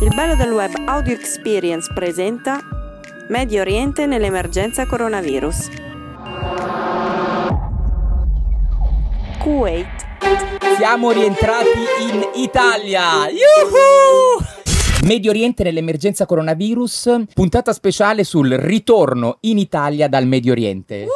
Il bello del web Audio Experience presenta Medio Oriente nell'emergenza coronavirus. Kuwait. Siamo rientrati in Italia! Yuhu! Medio Oriente nell'emergenza coronavirus, puntata speciale sul ritorno in Italia dal Medio Oriente.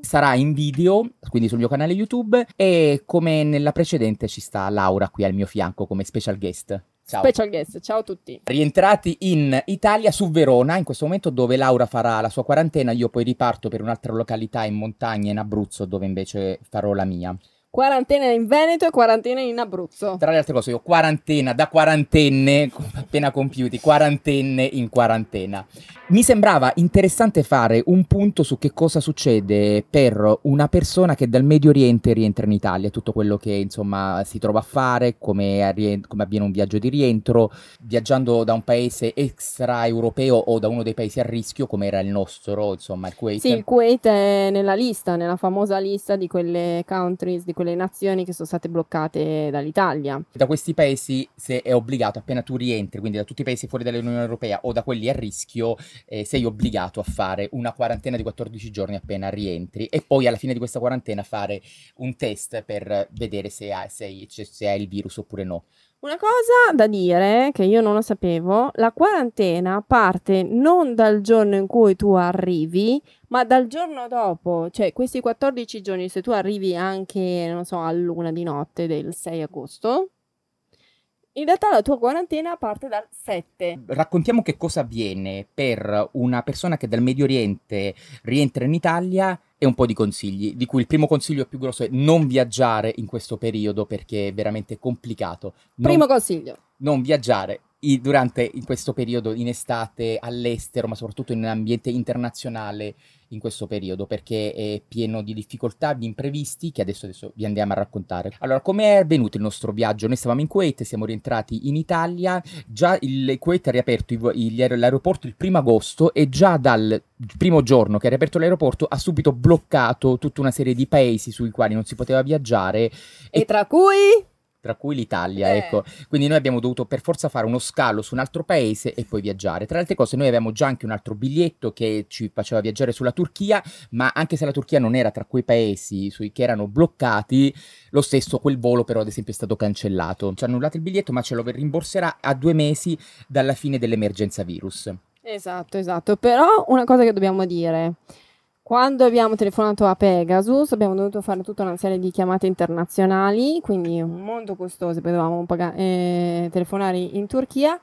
Sarà in video, quindi sul mio canale YouTube, e come nella precedente ci sta Laura qui al mio fianco come special guest. Ciao. Special guest, ciao a tutti. Rientrati in Italia su Verona, in questo momento dove Laura farà la sua quarantena, io poi riparto per un'altra località in montagna in Abruzzo dove invece farò la mia. Quarantena in Veneto e quarantena in Abruzzo. Tra le altre cose, io quarantena da quarantenne, appena compiuti, quarantenne in quarantena. Mi sembrava interessante fare un punto su che cosa succede per una persona che dal Medio Oriente rientra in Italia, tutto quello che insomma si trova a fare, come, rien- come avviene un viaggio di rientro, viaggiando da un paese extraeuropeo o da uno dei paesi a rischio, come era il nostro, insomma, il Kuwait. Sì, il Kuwait è nella lista, nella famosa lista di quelle countries, di quelle nazioni che sono state bloccate dall'Italia. Da questi paesi se è obbligato, appena tu rientri, quindi da tutti i paesi fuori dall'Unione Europea o da quelli a rischio, eh, sei obbligato a fare una quarantena di 14 giorni appena rientri e poi alla fine di questa quarantena fare un test per vedere se hai, se, cioè, se hai il virus oppure no. Una cosa da dire che io non lo sapevo, la quarantena parte non dal giorno in cui tu arrivi, ma dal giorno dopo, cioè questi 14 giorni, se tu arrivi anche, non so, a luna di notte del 6 agosto, in realtà la tua quarantena parte dal 7. Raccontiamo che cosa avviene per una persona che dal Medio Oriente rientra in Italia e un po' di consigli, di cui il primo consiglio più grosso è non viaggiare in questo periodo perché è veramente complicato. Non, Primo consiglio. non viaggiare durante in questo periodo in estate all'estero, ma soprattutto in un ambiente internazionale in questo periodo perché è pieno di difficoltà, di imprevisti che adesso, adesso vi andiamo a raccontare. Allora, come è avvenuto il nostro viaggio? Noi stavamo in Kuwait, siamo rientrati in Italia, già il Kuwait ha riaperto i gli aer- l'aeroporto il primo agosto e già dal primo giorno che ha riaperto l'aeroporto ha subito bloccato tutta una serie di paesi sui quali non si poteva viaggiare E tra cui... tra cui l'Italia, Eh. ecco. Quindi noi abbiamo dovuto per forza fare uno scalo su un altro paese e poi viaggiare. Tra le altre cose, noi avevamo già anche un altro biglietto che ci faceva viaggiare sulla Turchia, ma anche se la Turchia non era tra quei paesi sui che erano bloccati, lo stesso quel volo però ad esempio è stato cancellato. Ci hanno annullato il biglietto, ma ce lo rimborserà a due mesi dalla fine dell'emergenza virus. Esatto, esatto. Però una cosa che dobbiamo dire. Quando abbiamo telefonato a Pegasus abbiamo dovuto fare tutta una serie di chiamate internazionali, quindi molto costose, poi dovevamo paga- eh, telefonare in Turchia,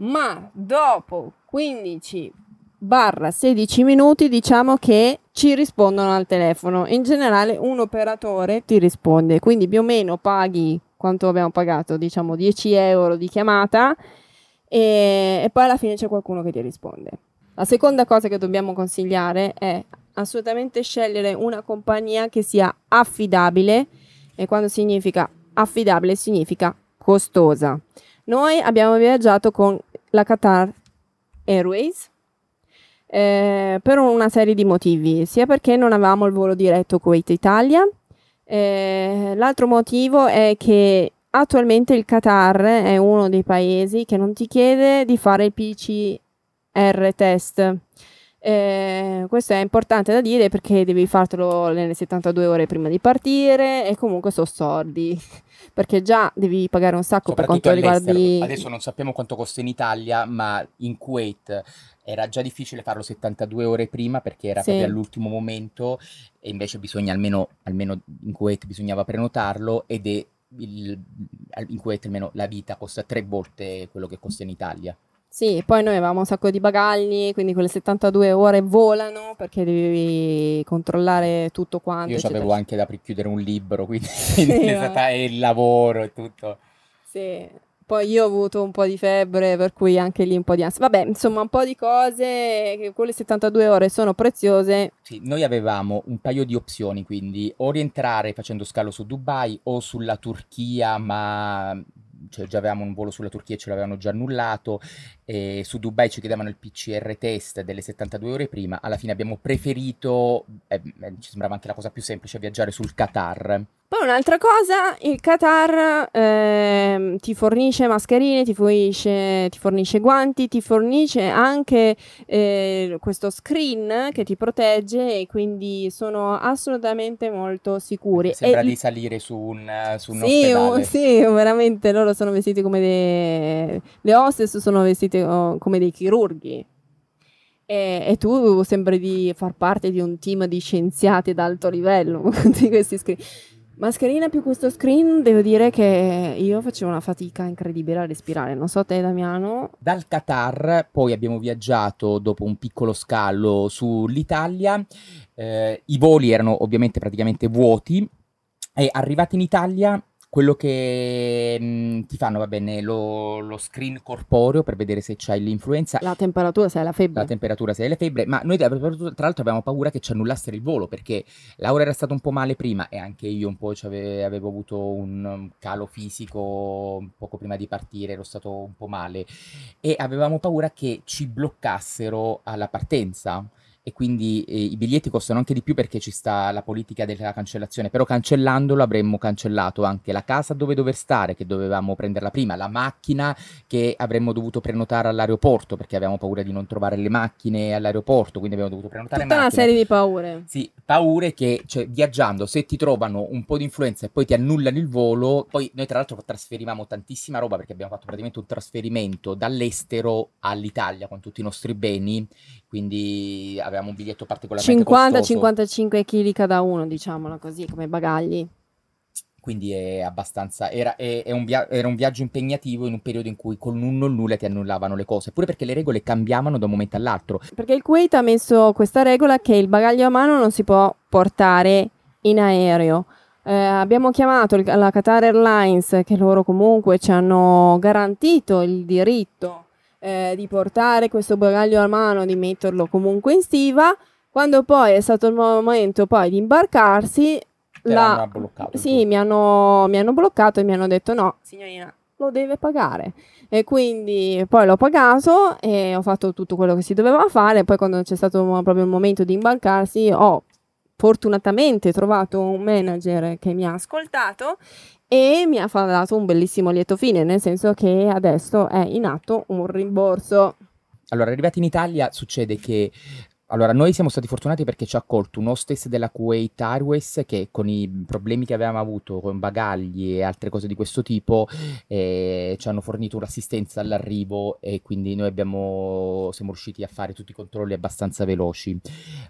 ma dopo 15 barra 16 minuti diciamo che ci rispondono al telefono. In generale un operatore ti risponde, quindi più o meno paghi quanto abbiamo pagato, diciamo 10 euro di chiamata e, e poi alla fine c'è qualcuno che ti risponde. La seconda cosa che dobbiamo consigliare è assolutamente scegliere una compagnia che sia affidabile e quando significa affidabile significa costosa. Noi abbiamo viaggiato con la Qatar Airways eh, per una serie di motivi, sia perché non avevamo il volo diretto Kuwait-Italia, eh, l'altro motivo è che attualmente il Qatar è uno dei paesi che non ti chiede di fare il PCR test. Eh, questo è importante da dire perché devi fartelo nelle 72 ore prima di partire e comunque sono sordi perché già devi pagare un sacco per quanto riguarda Adesso non sappiamo quanto costa in Italia, ma in Kuwait era già difficile farlo 72 ore prima perché era Sì. proprio all'ultimo momento e invece bisogna almeno, almeno in Kuwait bisognava prenotarlo ed è il- in Kuwait almeno la vita costa tre volte quello che costa in Italia. Sì, poi noi avevamo un sacco di bagagli, quindi quelle 72 ore volano perché devi controllare tutto quanto. Io eccetera, avevo anche da chiudere un libro, quindi Sì, è stata il lavoro e tutto. Sì. Poi io ho avuto un po' di febbre, per cui anche lì un po' di ansia. Vabbè, insomma, un po' di cose, che quelle 72 ore sono preziose. Sì, noi avevamo un paio di opzioni, quindi o rientrare facendo scalo su Dubai o sulla Turchia, ma cioè, già avevamo un volo sulla Turchia e ce l'avevano già annullato e su Dubai ci chiedevano il PCR test delle 72 ore prima, alla fine abbiamo preferito, eh, eh, ci sembrava anche la cosa più semplice, viaggiare sul Qatar. Poi un'altra cosa, il Qatar ehm, ti fornisce mascherine, ti fornisce, ti fornisce guanti, ti fornisce anche eh, questo screen che ti protegge e quindi sono assolutamente molto sicuri. Sembra E di il- salire su un, su un sì, ospedale. oh, sì, veramente loro sono vestiti come dei... Le hostess sono vestite oh, come dei chirurghi. E, e tu sembri di far parte di un team di scienziati ad alto livello di questi screen. Mascherina più questo screen, devo dire che io facevo una fatica incredibile a respirare. Non so te, Damiano. Dal Qatar poi abbiamo viaggiato dopo un piccolo scalo sull'Italia, eh, i voli erano ovviamente praticamente vuoti e arrivati in Italia quello che mh, ti fanno va bene lo, lo screen corporeo per vedere se c'hai l'influenza, La temperatura, se hai la febbre. la temperatura, se hai la febbre, ma noi tra l'altro avevamo paura che ci annullassero il volo perché Laura era stata un po' male prima e anche io un po' c'ave- avevo avuto un calo fisico poco prima di partire, ero stato un po' male e avevamo paura che ci bloccassero alla partenza. E quindi eh, i biglietti costano anche di più perché ci sta la politica della cancellazione, però cancellandolo avremmo cancellato anche la casa dove dover stare, che dovevamo prenderla prima, la macchina che avremmo dovuto prenotare all'aeroporto perché avevamo paura di non trovare le macchine all'aeroporto, quindi abbiamo dovuto prenotare Tutta una macchine. serie di paure. Sì, paure che cioè, viaggiando, se ti trovano un po' di influenza e poi ti annullano il volo, poi noi tra l'altro trasferivamo tantissima roba perché abbiamo fatto praticamente un trasferimento dall'estero all'Italia con tutti i nostri beni, quindi avevamo un biglietto particolarmente costoso. 50-55 kg cada uno, diciamola così, come bagagli. Quindi è abbastanza. Era, è- è un via- era un viaggio impegnativo in un periodo in cui con un o nulla ti annullavano le cose, pure perché le regole cambiavano da un momento all'altro. Perché il Kuwait ha messo questa regola che il bagaglio a mano non si può portare in aereo. Eh, abbiamo chiamato il- la Qatar Airlines, che loro comunque ci hanno garantito il diritto eh, di portare questo bagaglio a mano, di metterlo comunque in stiva. Quando poi è stato il momento poi di imbarcarsi, la- bloccato. sì, mi hanno, mi hanno bloccato e mi hanno detto no, signorina, lo deve pagare. E quindi poi l'ho pagato e ho fatto tutto quello che si doveva fare. Poi quando c'è stato proprio il momento di imbarcarsi, ho fortunatamente trovato un manager che mi ha ascoltato e mi ha dato un bellissimo lieto fine, nel senso che adesso è in atto un rimborso. Allora, arrivati in Italia succede che allora, noi siamo stati fortunati perché ci ha accolto un hostess della Kuwait Airways che con i problemi che avevamo avuto con bagagli e altre cose di questo tipo eh, ci hanno fornito un'assistenza all'arrivo e quindi noi abbiamo, siamo riusciti a fare tutti i controlli abbastanza veloci.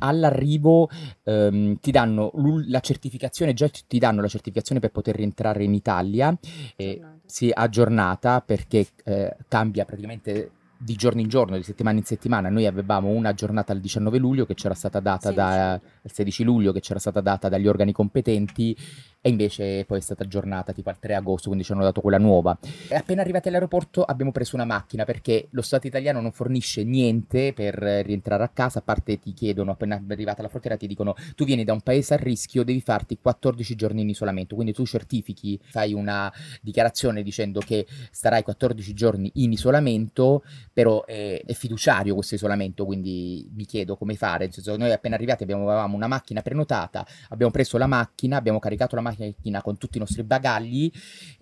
All'arrivo ehm, ti danno la certificazione, già ti danno la certificazione per poter rientrare in Italia, eh, sì, aggiornata perché eh, cambia praticamente di giorno in giorno, di settimana in settimana. Noi avevamo una giornata il 19 luglio che c'era stata data da, il 16 luglio che c'era stata data dagli organi competenti e invece poi è stata aggiornata tipo al 3 agosto, quindi ci hanno dato quella nuova. E appena arrivati all'aeroporto abbiamo preso una macchina perché lo Stato italiano non fornisce niente per rientrare a casa, a parte ti chiedono appena arrivata alla frontiera ti dicono tu vieni da un paese a rischio, devi farti 14 giorni in isolamento, quindi tu certifichi, fai una dichiarazione dicendo che starai 14 giorni in isolamento, però è, è fiduciario questo isolamento, quindi mi chiedo come fare, nel senso noi appena arrivati abbiamo, avevamo una macchina prenotata, abbiamo preso la macchina, abbiamo caricato la macchina con tutti i nostri bagagli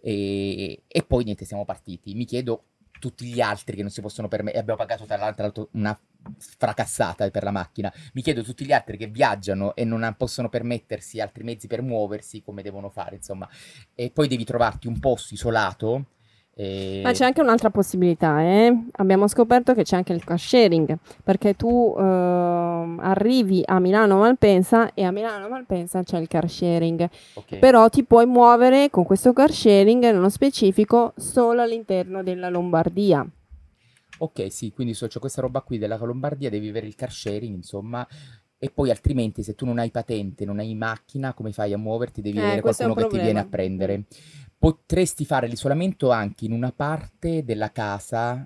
e, e poi niente, siamo partiti. Mi chiedo tutti gli altri che non si possono permettere, abbiamo pagato tra l'altro una fracassata per la macchina, mi chiedo tutti gli altri che viaggiano e non possono permettersi altri mezzi per muoversi, come devono fare, insomma. E poi devi trovarti un posto isolato. E- Ma c'è anche un'altra possibilità, eh? Abbiamo scoperto che c'è anche il car sharing, perché tu ehm, arrivi a Milano Malpensa e a Milano Malpensa c'è il car sharing, ok. però ti puoi muovere con questo car sharing nello specifico solo all'interno della Lombardia. Ok, sì, quindi so, c'è questa roba qui della Lombardia, devi avere il car sharing, insomma, e poi altrimenti se tu non hai patente, non hai macchina, come fai a muoverti? Devi Eh, avere qualcuno che ti viene a prendere. Potresti fare l'isolamento anche in una parte della casa,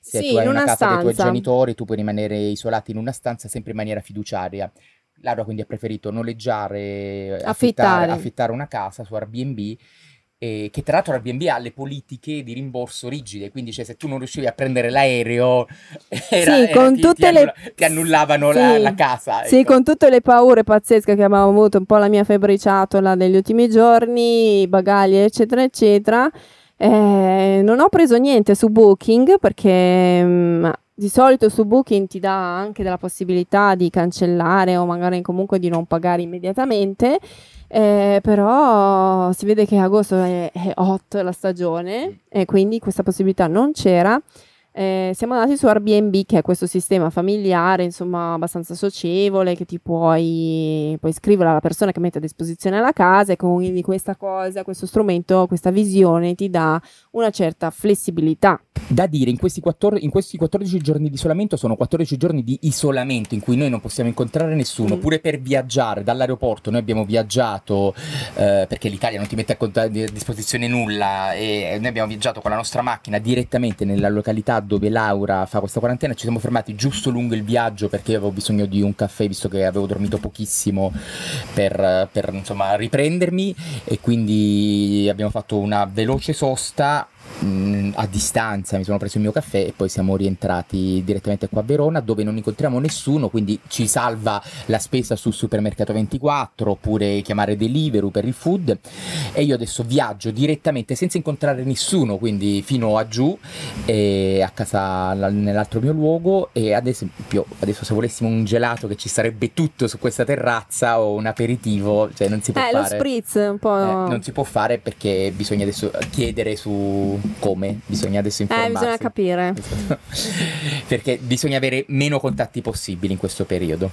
se Sì, tu hai in una una casa dei tuoi stanza. genitori, tu puoi rimanere isolato in una stanza sempre in maniera fiduciaria. Laura quindi ha preferito noleggiare, affittare, Affittare. affittare una casa su Airbnb eh, che tra l'altro Airbnb ha le politiche di rimborso rigide, quindi cioè, se tu non riuscivi a prendere l'aereo era, Sì, era- con ti, tutte ti annulla- le- ti annullavano Sì. la, la casa. Sì, ecco. con tutte le paure pazzesche che abbiamo avuto, un po' la mia febbriciatola degli ultimi giorni, i bagagli, eccetera, eccetera. Eh, non ho preso niente su Booking perché mm, di solito su Booking ti dà anche della possibilità di cancellare o magari comunque di non pagare immediatamente. Eh, però si vede che agosto è, è hot la stagione e quindi questa possibilità non c'era. Eh, siamo andati su Airbnb, che è questo sistema familiare, insomma, abbastanza socievole, che ti puoi, puoi scrivere alla persona che mette a disposizione la casa e quindi questa cosa, questo strumento, questa visione ti dà una certa flessibilità. Da dire, in questi, 14, in questi 14 giorni di isolamento sono 14 giorni di isolamento in cui noi non possiamo incontrare nessuno, Mm. pure per viaggiare dall'aeroporto. Noi abbiamo viaggiato eh, perché l'Italia non ti mette a, cont- a disposizione nulla e noi abbiamo viaggiato con la nostra macchina direttamente nella località dove Laura fa questa quarantena. Ci siamo fermati giusto lungo il viaggio perché avevo bisogno di un caffè visto che avevo dormito pochissimo per, per, insomma riprendermi e quindi abbiamo fatto una veloce sosta mh, a distanza mi sono preso il mio caffè e poi siamo rientrati direttamente qua a Verona dove non incontriamo nessuno quindi ci salva la spesa sul supermercato 24 oppure chiamare Deliveroo per il food. E io adesso viaggio direttamente senza incontrare nessuno quindi fino a giù a casa la- nell'altro mio luogo. E ad esempio adesso se volessimo un gelato che ci sarebbe tutto su questa terrazza o un aperitivo cioè non si può Eh, lo fare. spritz, un po'... eh, non si può fare perché bisogna adesso chiedere su come, bisogna adesso Eh, informarsi. bisogna capire. Esatto. perché bisogna avere meno contatti possibili in questo periodo.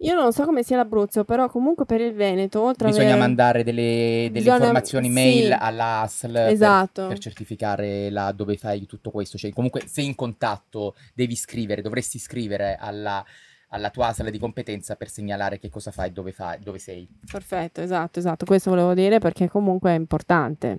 Io non so come sia l'Abruzzo, però comunque per il Veneto, oltre Bisogna avere... mandare delle, delle Bisogna- informazioni sì. mail all'ASL per- Esatto. per, certificare la- dove fai tutto questo. Cioè, comunque sei in contatto, devi scrivere, dovresti scrivere alla, alla tua ASL di competenza per segnalare che cosa fai, dove, fai, dove sei. Perfetto, esatto, esatto. Questo volevo dire perché comunque è importante.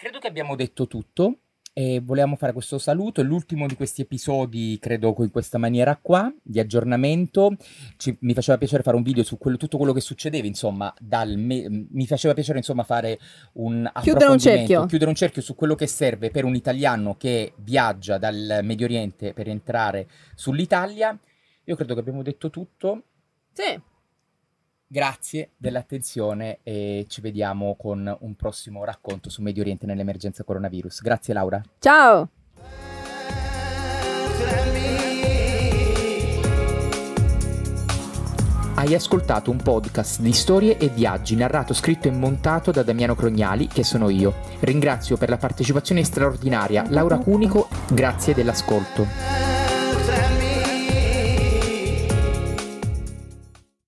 Credo che abbiamo detto tutto e volevamo fare questo saluto, è l'ultimo di questi episodi, credo in questa maniera qua, di aggiornamento. Ci- mi faceva piacere fare un video su quello- tutto quello che succedeva, insomma, dal me- mi faceva piacere insomma fare un Chiudere un cerchio. chiudere un cerchio su quello che serve per un italiano che viaggia dal Medio Oriente per entrare sull'Italia. Io credo che abbiamo detto tutto. Sì. Grazie dell'attenzione e ci vediamo con un prossimo racconto su Medio Oriente nell'emergenza coronavirus. Grazie Laura. Ciao! Hai ascoltato un podcast di storie e viaggi narrato, scritto e montato da Damiano Crognali, che sono io. Ringrazio per la partecipazione straordinaria Laura Cunico, grazie dell'ascolto.